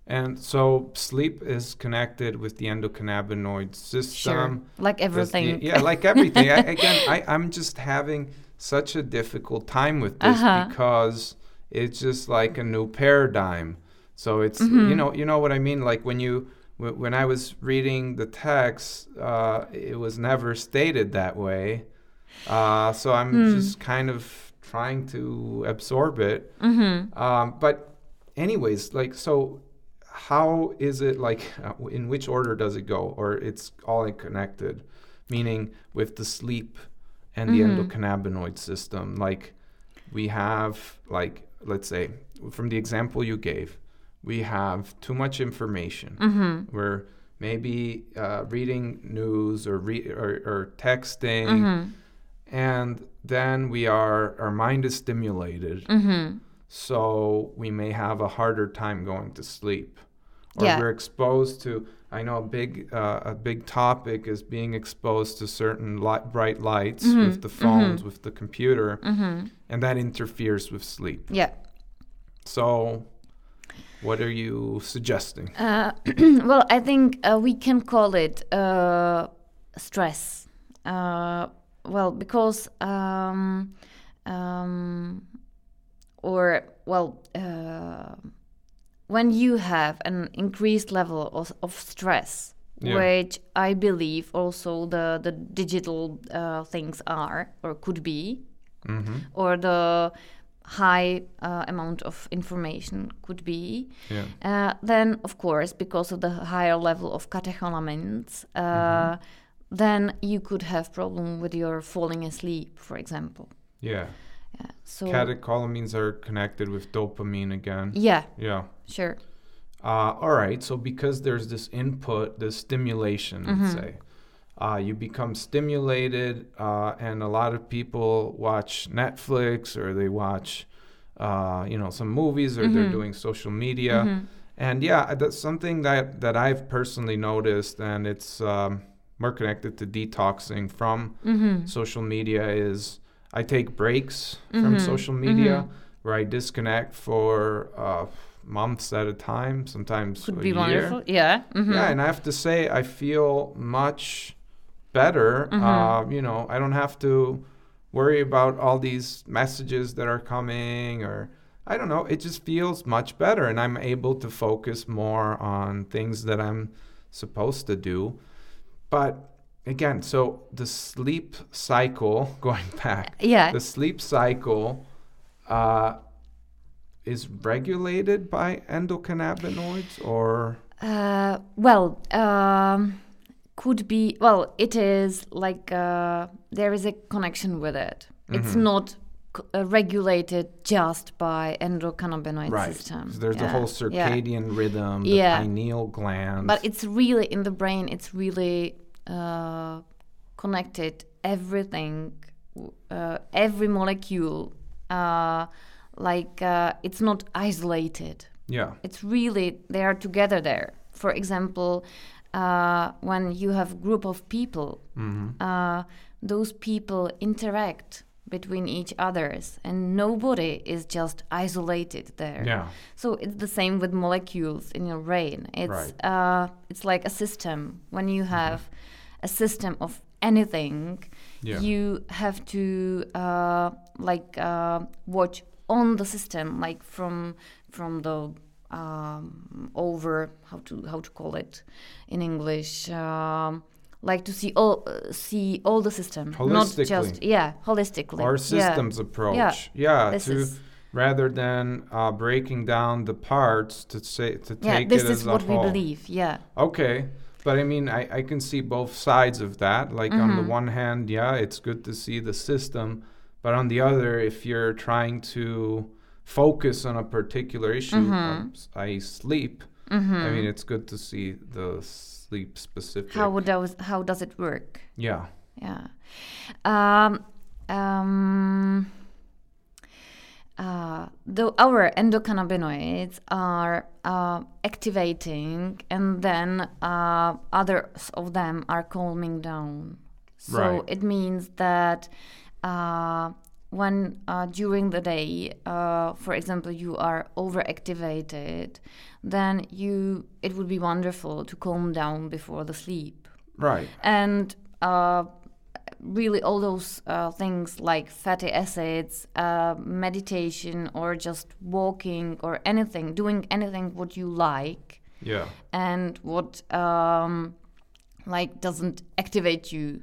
And so sleep is connected with the endocannabinoid system.
Sure, like
Does the-
everything.
yeah, like everything. I, again, I, I'm just having such a difficult time with this
Uh-huh.
because it's just like a new paradigm. So it's
Mm-hmm.
you know you know what I mean. Like when you when I was reading the text, uh, it was never stated that way. Uh, so I'm
Hmm.
just kind of trying to absorb it.
Mm-hmm.
Um, but anyways, like so, how is it like? Uh, in which order does it go, or it's all connected? Meaning with the sleep and the
Mhm.
endocannabinoid system. Like we have, like let's say, from the example you gave, we have too much information.
Mm-hmm.
We're maybe uh, reading news or, re- or or texting,
Mm-hmm.
and then we are our mind is stimulated
Mm-hmm.
so we may have a harder time going to sleep or
Yeah.
we're exposed to. I know a big uh, a big topic is being exposed to certain light, bright lights
Mhm,
with the phones,
mhm.
with the computer,
hmm
and that interferes with sleep.
Yeah.
So, what are you suggesting?
Uh, well, I think uh, we can call it uh, stress. Uh, well, because um, um, or well, uh, when you have an increased level of, of stress,
Yeah.
which I believe also the the digital uh, things are or could be,
hmm
or the high uh, amount of information could be.
Yeah.
Uh, then, of course, because of the higher level of catecholamines, uh,
Mm-hmm.
then you could have problem with your falling asleep, for example.
Yeah.
Yeah. So
Catecholamines are connected with dopamine again.
yeah,
Yeah.
sure.
Uh, all right. So because there's this input, this stimulation, let's
Mhm.
say, uh, you become stimulated, uh, and a lot of people watch Netflix or they watch, uh, you know, some movies or they're
Mhm.
doing social media.
Mhm.
And yeah, that's something that that I've personally noticed, and it's um, more connected to detoxing from
Mhm.
social media. Is I take breaks from
Mhm,
social media
mhm.
where I disconnect for uh, months at a time, sometimes
Could
a
be
year.
wonderful. Yeah. mhm.
Yeah, and I have to say, I feel much better.
Mhm.
Uh, you know, I don't have to worry about all these messages that are coming, or I don't know. It just feels much better, and I'm able to focus more on things that I'm supposed to do. But again, so the sleep cycle, going back,
yeah.
the sleep cycle uh, is regulated by endocannabinoids or
Uh, well, um, could be. Well, it is like uh, there is a connection with it. It's
Mhm.
not c- uh, regulated just by endocannabinoid
right
system.
'cause there's the
Yeah,
whole
yeah.
circadian rhythm the
Yeah.
pineal gland
But it's really in the brain. It's really uh, connected. Everything, uh, every molecule, uh, like uh, it's not isolated.
yeah
It's really they are together there. For example, uh, when you have group of people,
hmm
uh, those people interact between each others, and nobody is just isolated there.
yeah
So it's the same with molecules in your brain. It's uh, it's like a system. When you have a system of anything,
yeah
you have to uh, like uh, watch on the system, like from from the um, over how to how to call it in English. Um, like to see all uh, see all the system, not
Holistically.
just yeah, holistically.
our
yeah.
systems approach yeah,
This
to rather than uh, breaking down the parts to say to
yeah.
take
This
it
is
as
what
a
we believe. Yeah.
Okay. But I mean, I, I can see both sides of that. Like, on the
Mhm.
one hand, yeah, it's good to see the system. But on the other, if you're trying to focus on a particular issue,
Mhm.
um, i.e., sleep,
hmm
I mean, it's good to see the sleep specific.
how would those, how does it work?
yeah.
Yeah. Um, um, uh, the, our endocannabinoids are uh, activating, and then uh, others of them are calming down. So
Right.
it means that uh, when uh, during the day, uh, for example, you are overactivated, then you it would be wonderful to calm down before the sleep
Right.
and uh, really all those uh, things like fatty acids, uh, meditation, or just walking, or anything, doing anything what you like,
Yeah.
and what um, like doesn't activate you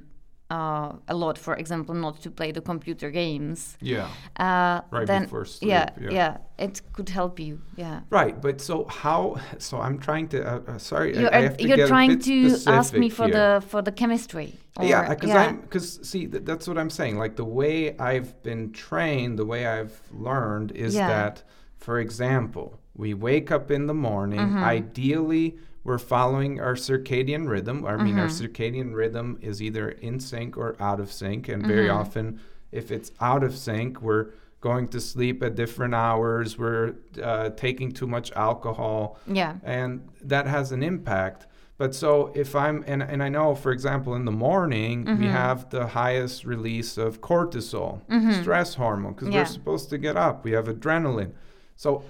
uh, a lot. For example, not to play the computer games.
Yeah.
Uh,
Right
then,
before sleep.
yeah,
yeah.
yeah, it could help you. Yeah.
Right, but so how? So I'm trying to. Uh, uh, sorry, I-
You're,
I have to
you're trying to ask me for
here.
the for the chemistry.
yeah,
or-
because I'm because see th- that's what I'm saying. Like the way I've been trained, the way I've learned is
Yeah.
that, for example, we wake up in the morning.
Mhm.
Ideally, we're following our circadian rhythm. I mean, our
Mhm.
circadian rhythm is either in sync or out of sync, and very
Mhm.
often, if it's out of sync, we're going to sleep at different hours, we're uh, taking too much alcohol,
Yeah.
and that has an impact. But so if I'm and and I know, for example, in the morning we
Mhm.
have the highest release of cortisol,
Mhm.
stress hormone, because
Yeah.
we're supposed to get up. We have adrenaline. So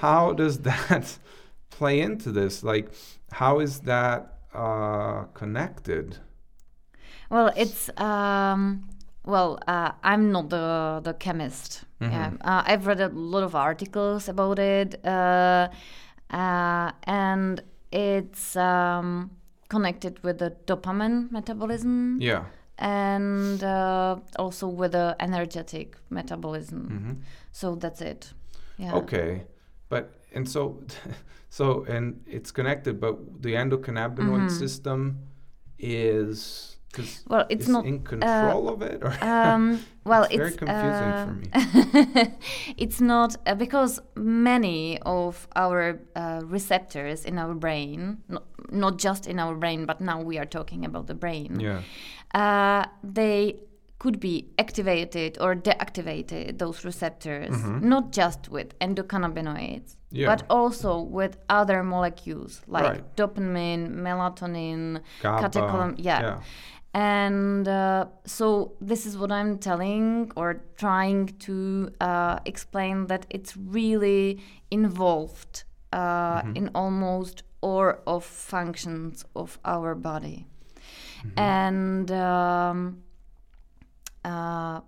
how does that play into this? Like, how is that uh, connected?
Well, it's um, well, uh, I'm not the the chemist. Yeah, uh, I've read a lot of articles about it, uh, uh, and it's um, connected with the dopamine metabolism
Yeah.
and uh, also with the energetic metabolism.
hmm
So that's it. Yeah.
Okay, but and so, so and it's connected, but the endocannabinoid
Mhm.
system is
Well, it's
is
not.
in control of it, or
Um, well,
It's very
it's
confusing
uh,
for me.
it's not uh, because many of our uh, receptors in our brain, not, not just in our brain, but now we are talking about the brain.
yeah,
Uh, they could be activated or deactivated those receptors, not just with endocannabinoids,
Mm-hmm. Yeah.
but also with other molecules like
Right.
dopamine, melatonin, catecholamine. Yeah.
yeah.
And uh, so this is what I'm telling or trying to uh, explain that it's really involved uh,
Mm-hmm.
in almost all of functions of our body.
Mm-hmm.
And um, uh,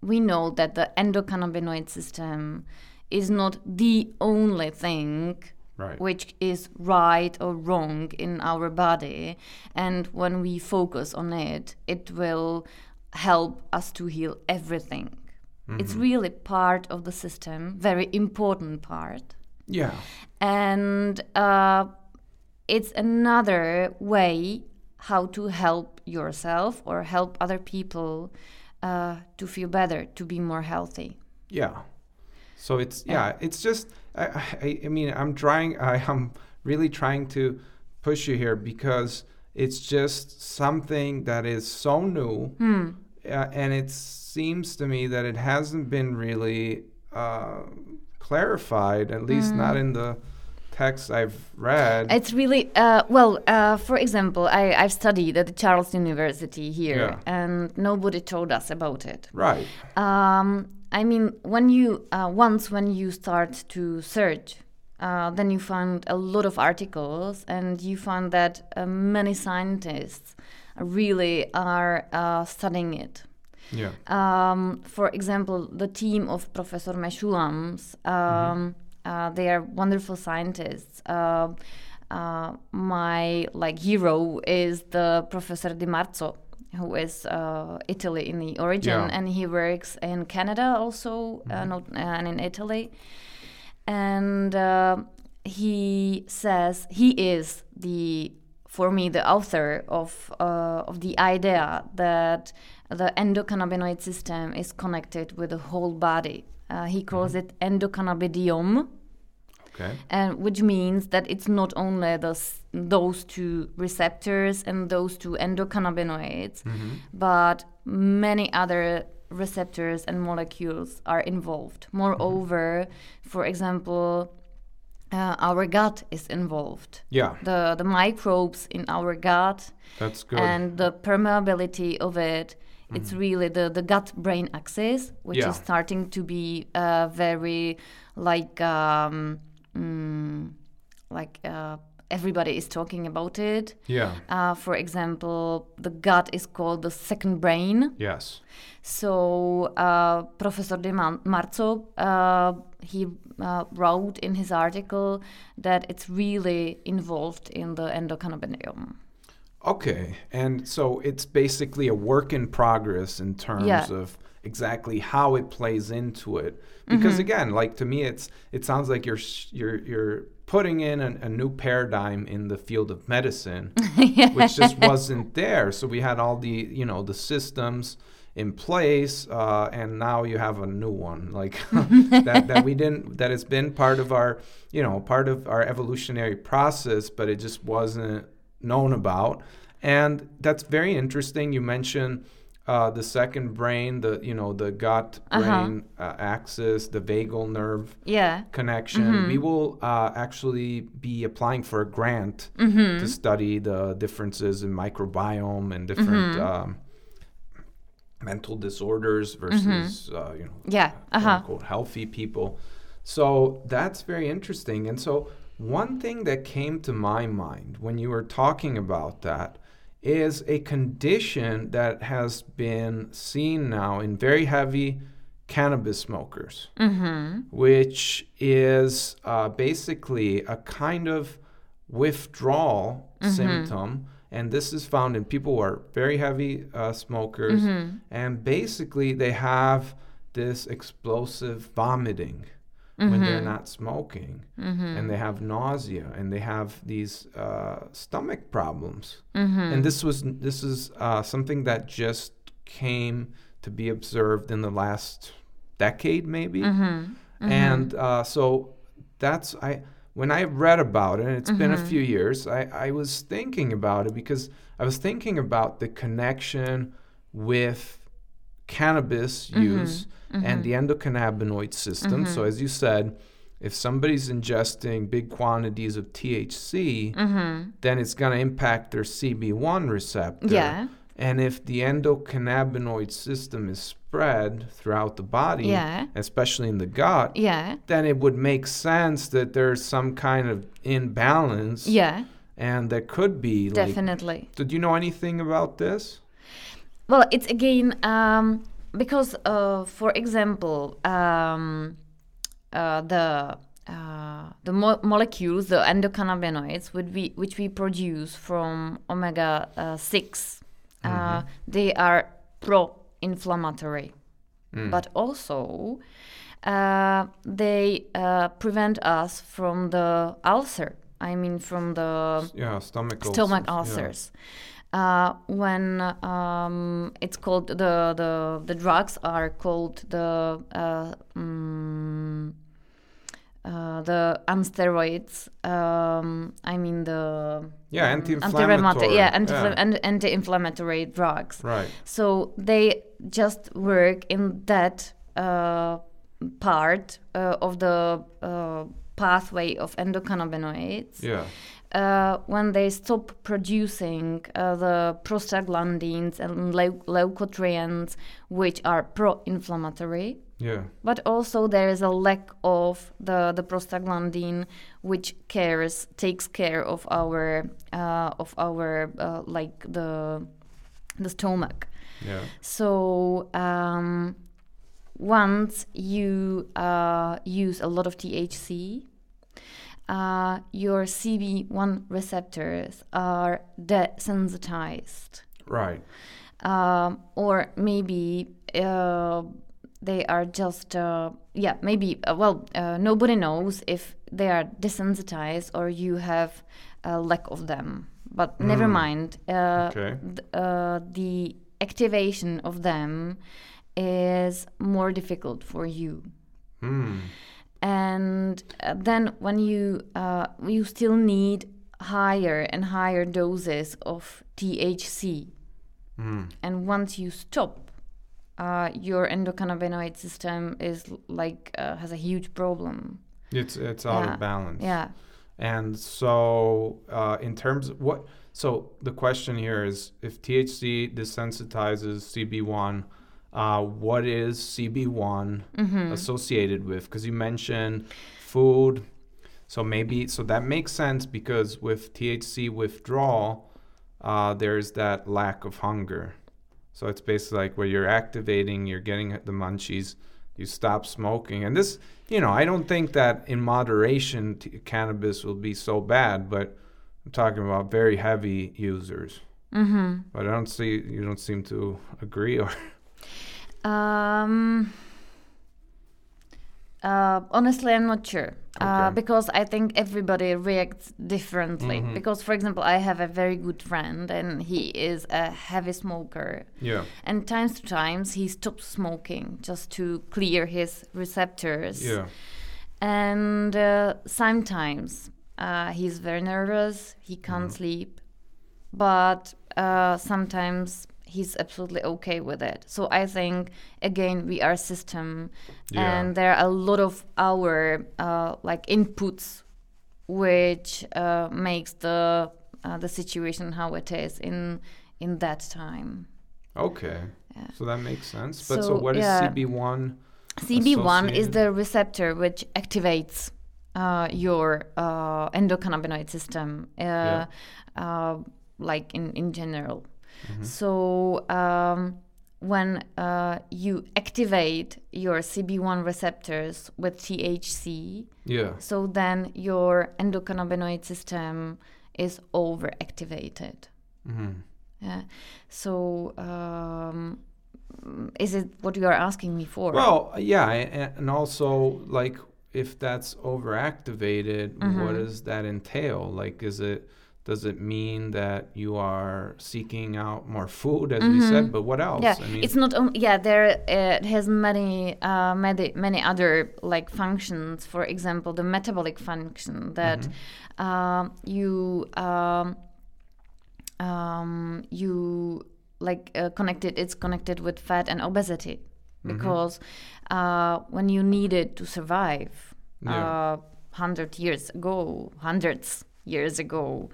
we know that the endocannabinoid system is not the only thing
Right.
which is right or wrong in our body. And when we focus on it, it will help us to heal everything. It's really part of the system, very important part.
Yeah.
And uh, it's another way how to help yourself or help other people uh, to feel better, to be more healthy.
Yeah. So it's yeah, it's just I, I I mean I'm trying I am really trying to push you here because it's just something that is so new,
Hmm.
uh, and it seems to me that it hasn't been really uh, clarified, at least not
Hmm.
in the texts I've read.
It's really uh, well. Uh, for example, I, I've studied at the Charles University here,
Yeah.
and nobody told us about it.
right.
Um, I mean, when you uh, once when you start to search, uh, then you find a lot of articles, and you find that uh, many scientists really are uh, studying it.
Yeah.
Um, for example, the team of Professor Mechoulam's, um, uh, they are wonderful scientists. Uh, uh, my like hero is the Professor Di Marzo, who is uh, Italy in the origin,
Yeah.
and he works in Canada also, uh, not, and in Italy. And uh, he says he is the for me the author of uh, of the idea that the endocannabinoid system is connected with the whole body. Uh, he calls it endocannabinoidome,
Okay.
and which means that it's not only those those two receptors and those two endocannabinoids, but many other receptors and molecules are involved. Moreover, for example, uh, our gut is involved.
Yeah.
The the microbes in our gut
That's good.
and the permeability of it. It's really the, the gut brain axis, which
Yeah.
is starting to be uh, very like um, mm, like uh, everybody is talking about it.
yeah.
Uh, for example, the gut is called the second brain.
Yes.
So uh, Professor Di Marzo, uh, he uh, wrote in his article that it's really involved in the endocannabinoid.
Okay, and so it's basically a work in progress in terms
Yeah.
of exactly how it plays into it. Because
Mm-hmm.
again, like to me, it's it sounds like you're you're you're putting in an, a new paradigm in the field of medicine, which just wasn't there. So we had all the you know the systems in place, uh, and now you have a new one like that that we didn't that has been part of our you know part of our evolutionary process, but it just wasn't known about. And that's very interesting. You mentioned uh, the second brain, the you know the gut
Uh-huh.
brain uh, axis, the vagal nerve
Yeah.
connection.
Mm-hmm.
We will uh, actually be applying for a grant
Mm-hmm.
to study the differences in microbiome and different
Mm-hmm.
um, mental disorders versus uh, you know
Yeah.
quote
Uh huh.
unquote healthy people. So that's very interesting. And so one thing that came to my mind when you were talking about that is a condition that has been seen now in very heavy cannabis smokers,
Mm-hmm.
which is uh, basically a kind of withdrawal
Mm-hmm.
symptom. And this is found in people who are very heavy uh, smokers.
Mm-hmm.
And basically, they have this explosive vomiting when they're not smoking. And they have nausea and they have these uh, stomach problems. And this was this is uh, something that just came to be observed in the last decade, maybe. And uh, so that's I when I read about it, and it's been a few years, I, I was thinking about it because I was thinking about the connection with cannabis mm-hmm. use and the mm-hmm. endocannabinoid system. So mm-hmm. as you said, if somebody's ingesting big quantities of THC, then it's going to impact their CB1 receptor.
Yeah.
And if the endocannabinoid system is spread throughout the body,
Yeah.
especially in the gut,
Yeah.
then it would make sense that there's some kind of imbalance.
Yeah.
And there could be like
Definitely.
Did you know anything about this?
Well, it's again um, because, uh, for example, um, uh, the uh, the mo- molecules, the endocannabinoids, which we which we produce from omega uh, 6 uh, they are pro-inflammatory, but also uh, they uh, prevent us from the ulcer. I mean, from the
Yeah, stomach ulcers.
stomach
yeah.
Uh, when um, it's called the, the the drugs are called the uh, mm, uh, the steroids. Um, I mean the
Yeah,
mm,
anti-inflammatory.
Yeah, anti-infl-
Yeah.
anti-inflammatory drugs.
Right.
So they just work in that uh, part uh, of the uh, pathway of endocannabinoids.
Yeah.
Uh, when they stop producing uh, the prostaglandins and leu- leukotrienes, which are pro-inflammatory,
Yeah.
but also there is a lack of the, the prostaglandin, which cares takes care of our uh, of our uh, like the the stomach.
Yeah.
So um, once you uh, use a lot of THC, uh, your CB1 receptors are desensitized,
Right.
um, or maybe uh, they are just uh, yeah maybe uh, well uh, nobody knows if they are desensitized or you have a lack of them. But never
Mm.
mind. Uh,
Okay.
th- uh, the activation of them is more difficult for you
Hmm.
And uh, then when you uh, you still need higher and higher doses of THC
Hmm.
and once you stop uh, your endocannabinoid system is like uh, has a huge problem
It's it's out
Yeah.
of balance.
yeah
And so, uh, in terms of what, so the question here is if THC desensitizes CB1, uh, what is CB1
Mm-hmm.
associated with? Because you mentioned food. So maybe, so that makes sense because with THC withdrawal, uh, there's that lack of hunger. So it's basically like where you're activating, you're getting the munchies, you stop smoking. And this, you know, I don't think that in moderation t- cannabis will be so bad, but I'm talking about very heavy users.
mm-hmm.
But I don't see, you don't seem to agree or.
Um, uh, honestly, I'm not sure. Uh,
Okay.
because I think everybody reacts differently.
Mhm.
Because, for example, I have a very good friend and he is a heavy smoker.
Yeah.
And times to times he stops smoking just to clear his receptors.
Yeah.
And uh, sometimes uh, he's very nervous, he can't
Mhm.
sleep. But uh, sometimes he's absolutely okay with it. So I think again we are a system,
Yeah.
and there are a lot of our uh, like inputs, which uh, makes the uh, the situation how it is in in that time.
Okay.
Yeah.
So that makes sense. But so,
So,
what is
yeah.
CB1?
CB1 is the receptor which activates uh, your uh, endocannabinoid system, uh, uh, like in, in general.
Mhm.
So um, when uh, you activate your CB1 receptors with THC,
Yeah.
so then your endocannabinoid system is overactivated.
hmm
Yeah. So um, is it what you are asking me for?
Well, yeah, and also like if that's overactivated, what
Mhm.
does that entail? Like, is it does it mean that you are seeking out more food, as we said? But what else?
yeah,
I mean,
it's not only yeah. There uh, it has many uh, many many other like functions. For example, the metabolic function that
Mhm.
um, you um, um, you like uh, connected. It's connected with fat and obesity
Mhm.
because uh, when you need it to survive,
Yeah.
uh, hundred years ago, hundreds years ago,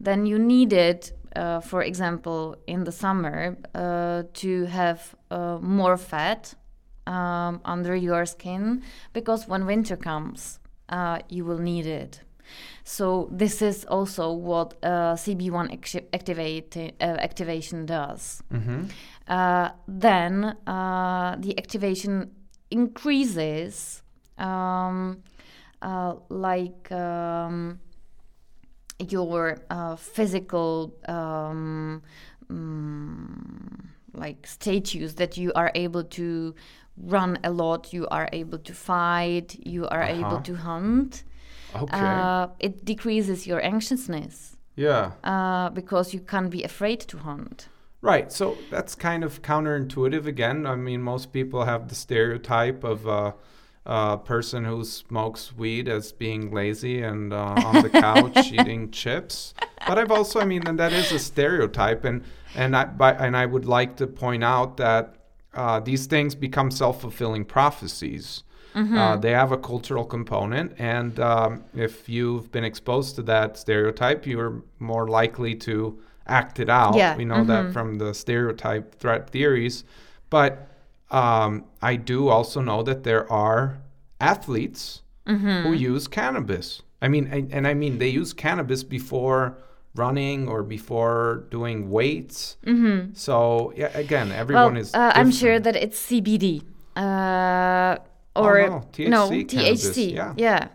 then you needed, uh, for example, in the summer, uh, to have uh, more fat um, under your skin because when winter comes, uh, you will need it. So this is also what uh, CB1 acti- activate, uh, activation does.
Mhm.
Uh, then uh, the activation increases um, uh, like um, your uh, physical um, mm, like status that you are able to run a lot you are able to fight you are
Uh-huh.
able to hunt
Okay.
uh, it decreases your anxiousness
yeah.
uh, because you can't be afraid to hunt
Right. So that's kind of counterintuitive again. I mean, most people have the stereotype of uh, a person who smokes weed as being lazy and uh, on the couch eating chips. But I've also, I mean, and that is a stereotype, and and I by, and I would like to point out that uh, these things become self-fulfilling prophecies. Uh, they have a cultural component, and um, if you've been exposed to that stereotype, you're more likely to act it out.
Yeah,
We know that
mhm.
from the stereotype threat theories. But um, I do also know that there are athletes
Mm-hmm.
who use cannabis. I mean, and, and I mean, they use cannabis before running or before doing weights. Mm-hmm. So, yeah, again, everyone
well,
is.
uh, I'm sure that it's CBD uh,
Oh,
or
no, THC cannabis,
THC.
yeah.
Yeah.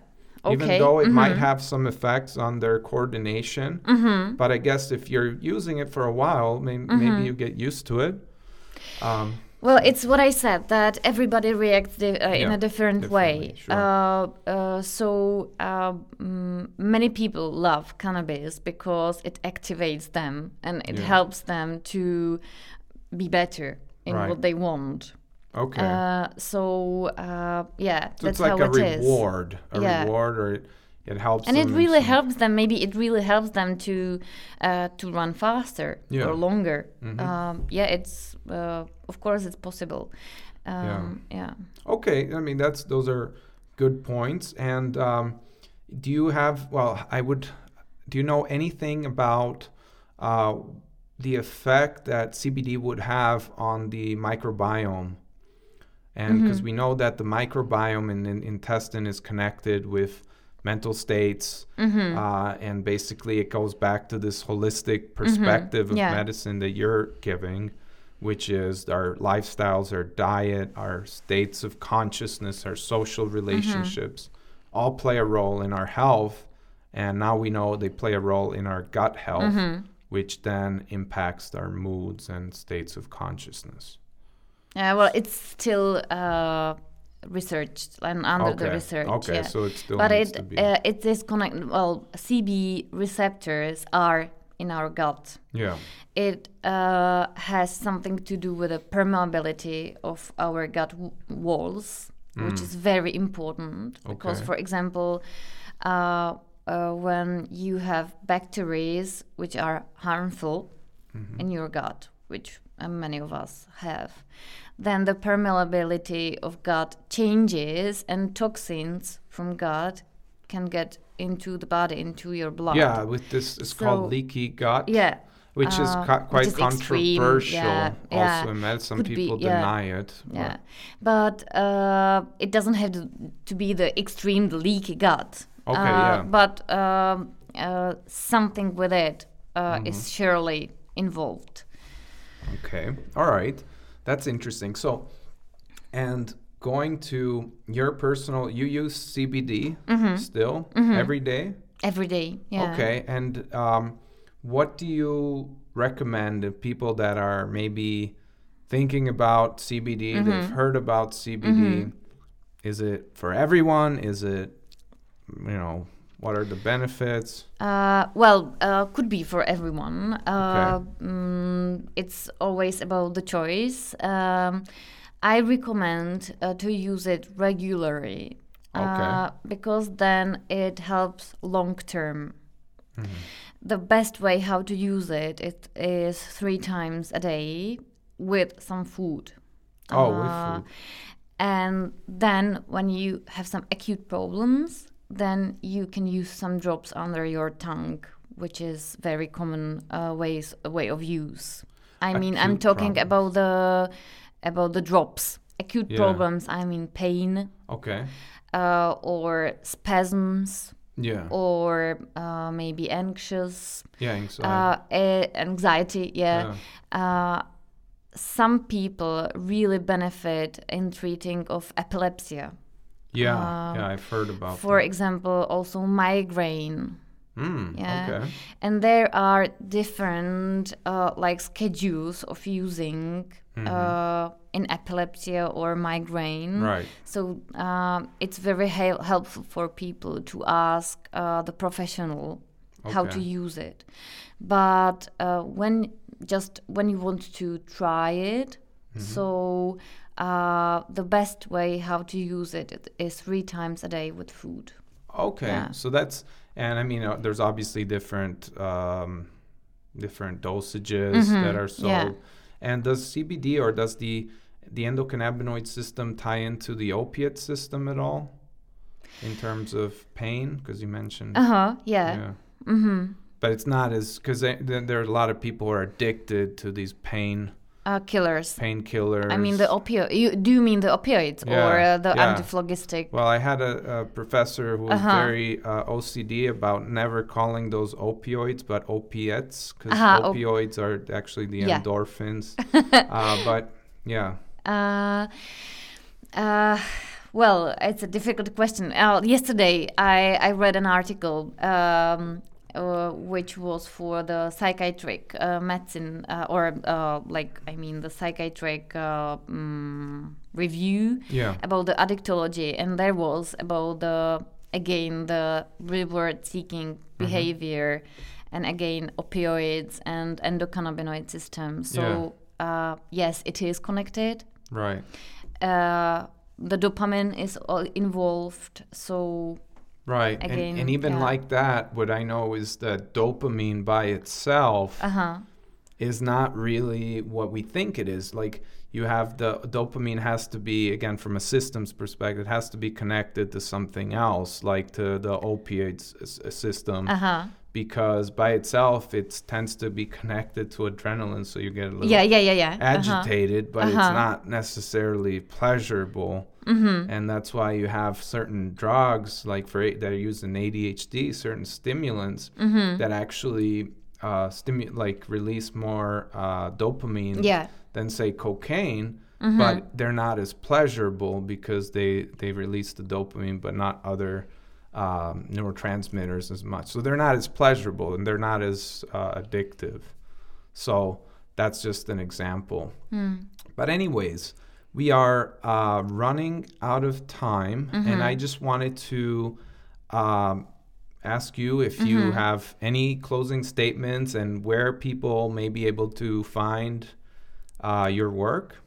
Okay.
Even though it might
mhm.
have some effects on their coordination.
Mhm.
But I guess if you're using it for a while, may-
Mm-hmm.
maybe you get used to it. Um,
Well, it's what I said that everybody reacts di- uh, in a different way.
sure.
Uh, uh, so uh, mm, many people love cannabis because it activates them and it
Yeah.
helps them to be better in
Right.
what they want.
okay.
Uh, so uh, yeah,
so
that's
it's like
how
a
it is.
Like a reward. A
Yeah.
reward, or it, helps
and it
in
really
some-
helps them maybe it really helps them to uh, to run faster
Yeah.
or longer
Mhm.
um, yeah it's uh, of course it's possible um, yeah.
Okay, I mean that's those are good points. And um, do you have? Well, I would. Do you know anything about uh, the effect that CBD would have on the microbiome? And because we know that the microbiome in the intestine is connected with mental states,
Mm-hmm.
uh, and basically it goes back to this holistic perspective of
Yeah.
medicine that you're giving, which is our lifestyles, our diet, our states of consciousness, our social relationships, all play a role in our health. And now we know they play a role in our gut health,
Mm-hmm.
which then impacts our moods and states of consciousness.
Yeah, well, it's still uh, researched and under the research.
Okay,
yeah.
so it still
but it uh, it is connected. Well, CB receptors are in our gut.
yeah.
It uh, has something to do with the permeability of our gut walls, which is very important because,
Mm.
For example, uh, uh, when you have bacteria which are harmful
Mm-hmm.
in your gut, which uh, many of us have, then the permeability of gut changes and toxins from gut can get into the body, into your blood.
Yeah, with this, it's
So-
called leaky gut.
Yeah.
Which is
uh,
ca-
which
quite
is extreme,
controversial
yeah,
also
yeah.
in med. Some
Could be,
people
yeah.
deny it. but-
Yeah, but uh, it doesn't have to, to be the extreme the leaky gut.
Okay,
uh,
yeah.
But um, uh, something with it uh,
Mm-hmm.
is surely involved.
Okay. All right. That's interesting. So, and going to your personal, you use CBD still every day?
Every day. Yeah.
Okay. And um, what do you recommend to people that are maybe thinking about CBD?
Mm-hmm.
They've heard about CBD. Is it for everyone? Is it, you know, what are the benefits?
Uh, well, uh, could be for everyone. Uh, mm, it's always about the choice. Um, I recommend uh, to use it regularly uh, because then it helps long term.
Mm-hmm.
The best way how to use it, it is three times a day with some food.
Oh,
Uh,
with food.
And then when you have some acute problems, then you can use some drops under your tongue, which is very common uh, ways way of use. I mean, I'm talking
problems.
about the about the drops. Acute
Yeah.
problems. I mean, pain
Okay.
uh, or spasms
Yeah.
or uh, maybe anxious
yeah. Anxiety.
uh, anxiety. Yeah. Uh, some people really benefit in treating of epilepsy.
Yeah.
uh,
yeah. I've heard about
For
that.
example, also migraine.
Mm,
Yeah.
Okay.
And there are different uh, like schedules of using uh, in epilepsy or migraine.
Right.
So um, it's very hel- helpful for people to ask uh, the professional how to use it. But uh, when just when you want to try it,
Mm-hmm.
so uh, the best way how to use it is three times a day with food.
Okay.
Yeah.
So that's and I mean uh, there's obviously different um, different dosages that are sold.
Mm-hmm. yeah.
And does CBD or does the the endocannabinoid system tie into the opiate system at all in terms of pain? Because you mentioned
Uh huh. Yeah.
yeah.
Mm-hmm.
But it's not as because there are a lot of people who are addicted to these pain
Uh, killers.
painkillers.
I mean the opioid. You do you mean the opioids or uh, the
yeah.
antiphlogistic?
Well, I had a, a professor who was
Uh-huh.
very uh, OCD about never calling those opioids, but opiates, because
Uh-huh, op-
opioids are actually the
Yeah.
endorphins. uh, but yeah,
Uh, uh, well, it's a difficult question. Uh, yesterday, I, I read an article um, uh, which was for the psychiatric uh, medicine, uh, or uh, like, I mean, the psychiatric uh, mm, review
yeah,
about the addictology, and there was about the again the reward-seeking behavior, and again opioids and endocannabinoid system. So uh, yes, it is connected.
right.
Uh, the dopamine is all involved. So
Right. and,
Again,
and even
yeah.
like that, what I know is that dopamine by itself
uh huh.
is not really what we think it is. Like you have the dopamine has to be again from a systems perspective, it has to be connected to something else, like to the opioids s- system,
Uh huh.
Because by itself it tends to be connected to adrenaline, so you get a little
Yeah, yeah, yeah, yeah. Uh-huh.
agitated, but it's
Uh-huh.
not necessarily pleasurable.
Mm-hmm.
And that's why you have certain drugs, like for that are used in ADHD, certain stimulants
Mm-hmm.
that actually uh, stimu- like release more uh, dopamine
Yeah.
than say cocaine,
Mm-hmm.
but they're not as pleasurable because they they release the dopamine, but not other um, neurotransmitters as much. So they're not as pleasurable and they're not as uh, addictive. So that's just an example.
Mm.
But anyways, we are uh, running out of time, and I just wanted to um, ask you if you have any closing statements and where people may be able to find uh, your work.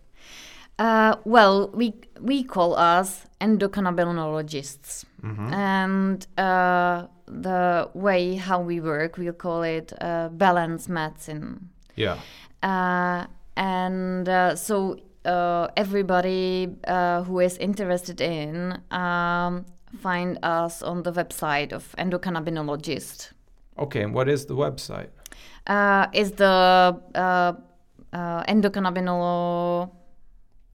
Uh, well, we we call us endocannabinologists, and uh, the way how we work, we'll call it uh, balance medicine.
Yeah.
Uh, and uh, so uh, everybody uh, who is interested in um, find us on the website of endocannabinologist.
Okay, and what is the website?
Uh, is the uh, uh, endocannabinolo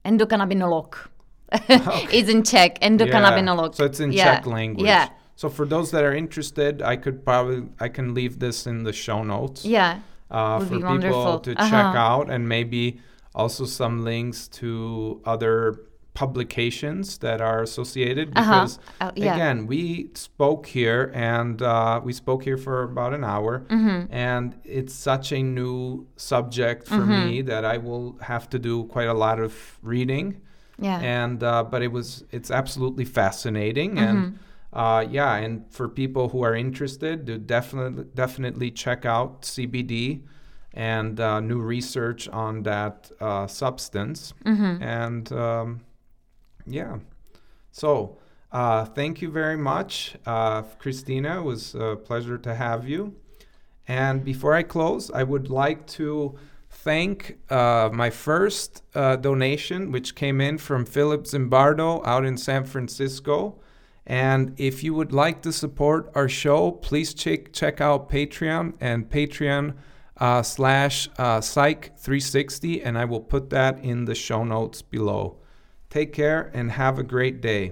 endocannabinolog. it's in Czech, endocannabinolog.
Yeah, so it's in
Yeah,
Czech language.
Yeah,
So for those that are interested, I could probably I can leave this in the show notes.
yeah,
uh, for people
wonderful.
to
Uh-huh.
check out and maybe also some links to other publications that are associated
Uh-huh.
because
Uh, yeah.
again we spoke here and uh, we spoke here for about an hour
Mm-hmm.
and it's such a new subject for
Mm-hmm.
me that i will have to do quite a lot of reading
yeah.
and uh, but it was it's absolutely fascinating
Mm-hmm.
and uh, yeah and for people who are interested to definitely definitely check out cbd and uh, new research on that uh, substance
Mm-hmm.
and um, yeah so uh, thank you very much uh, christina it was a pleasure to have you and before I close, I would like to thank uh, my first uh, donation, which came in from Philip Zimbardo out in San Francisco. And if you would like to support our show, please check check out Patreon and Patreon uh, slash uh, Psych 360, and I will put that in the show notes below. Take care and have a great day.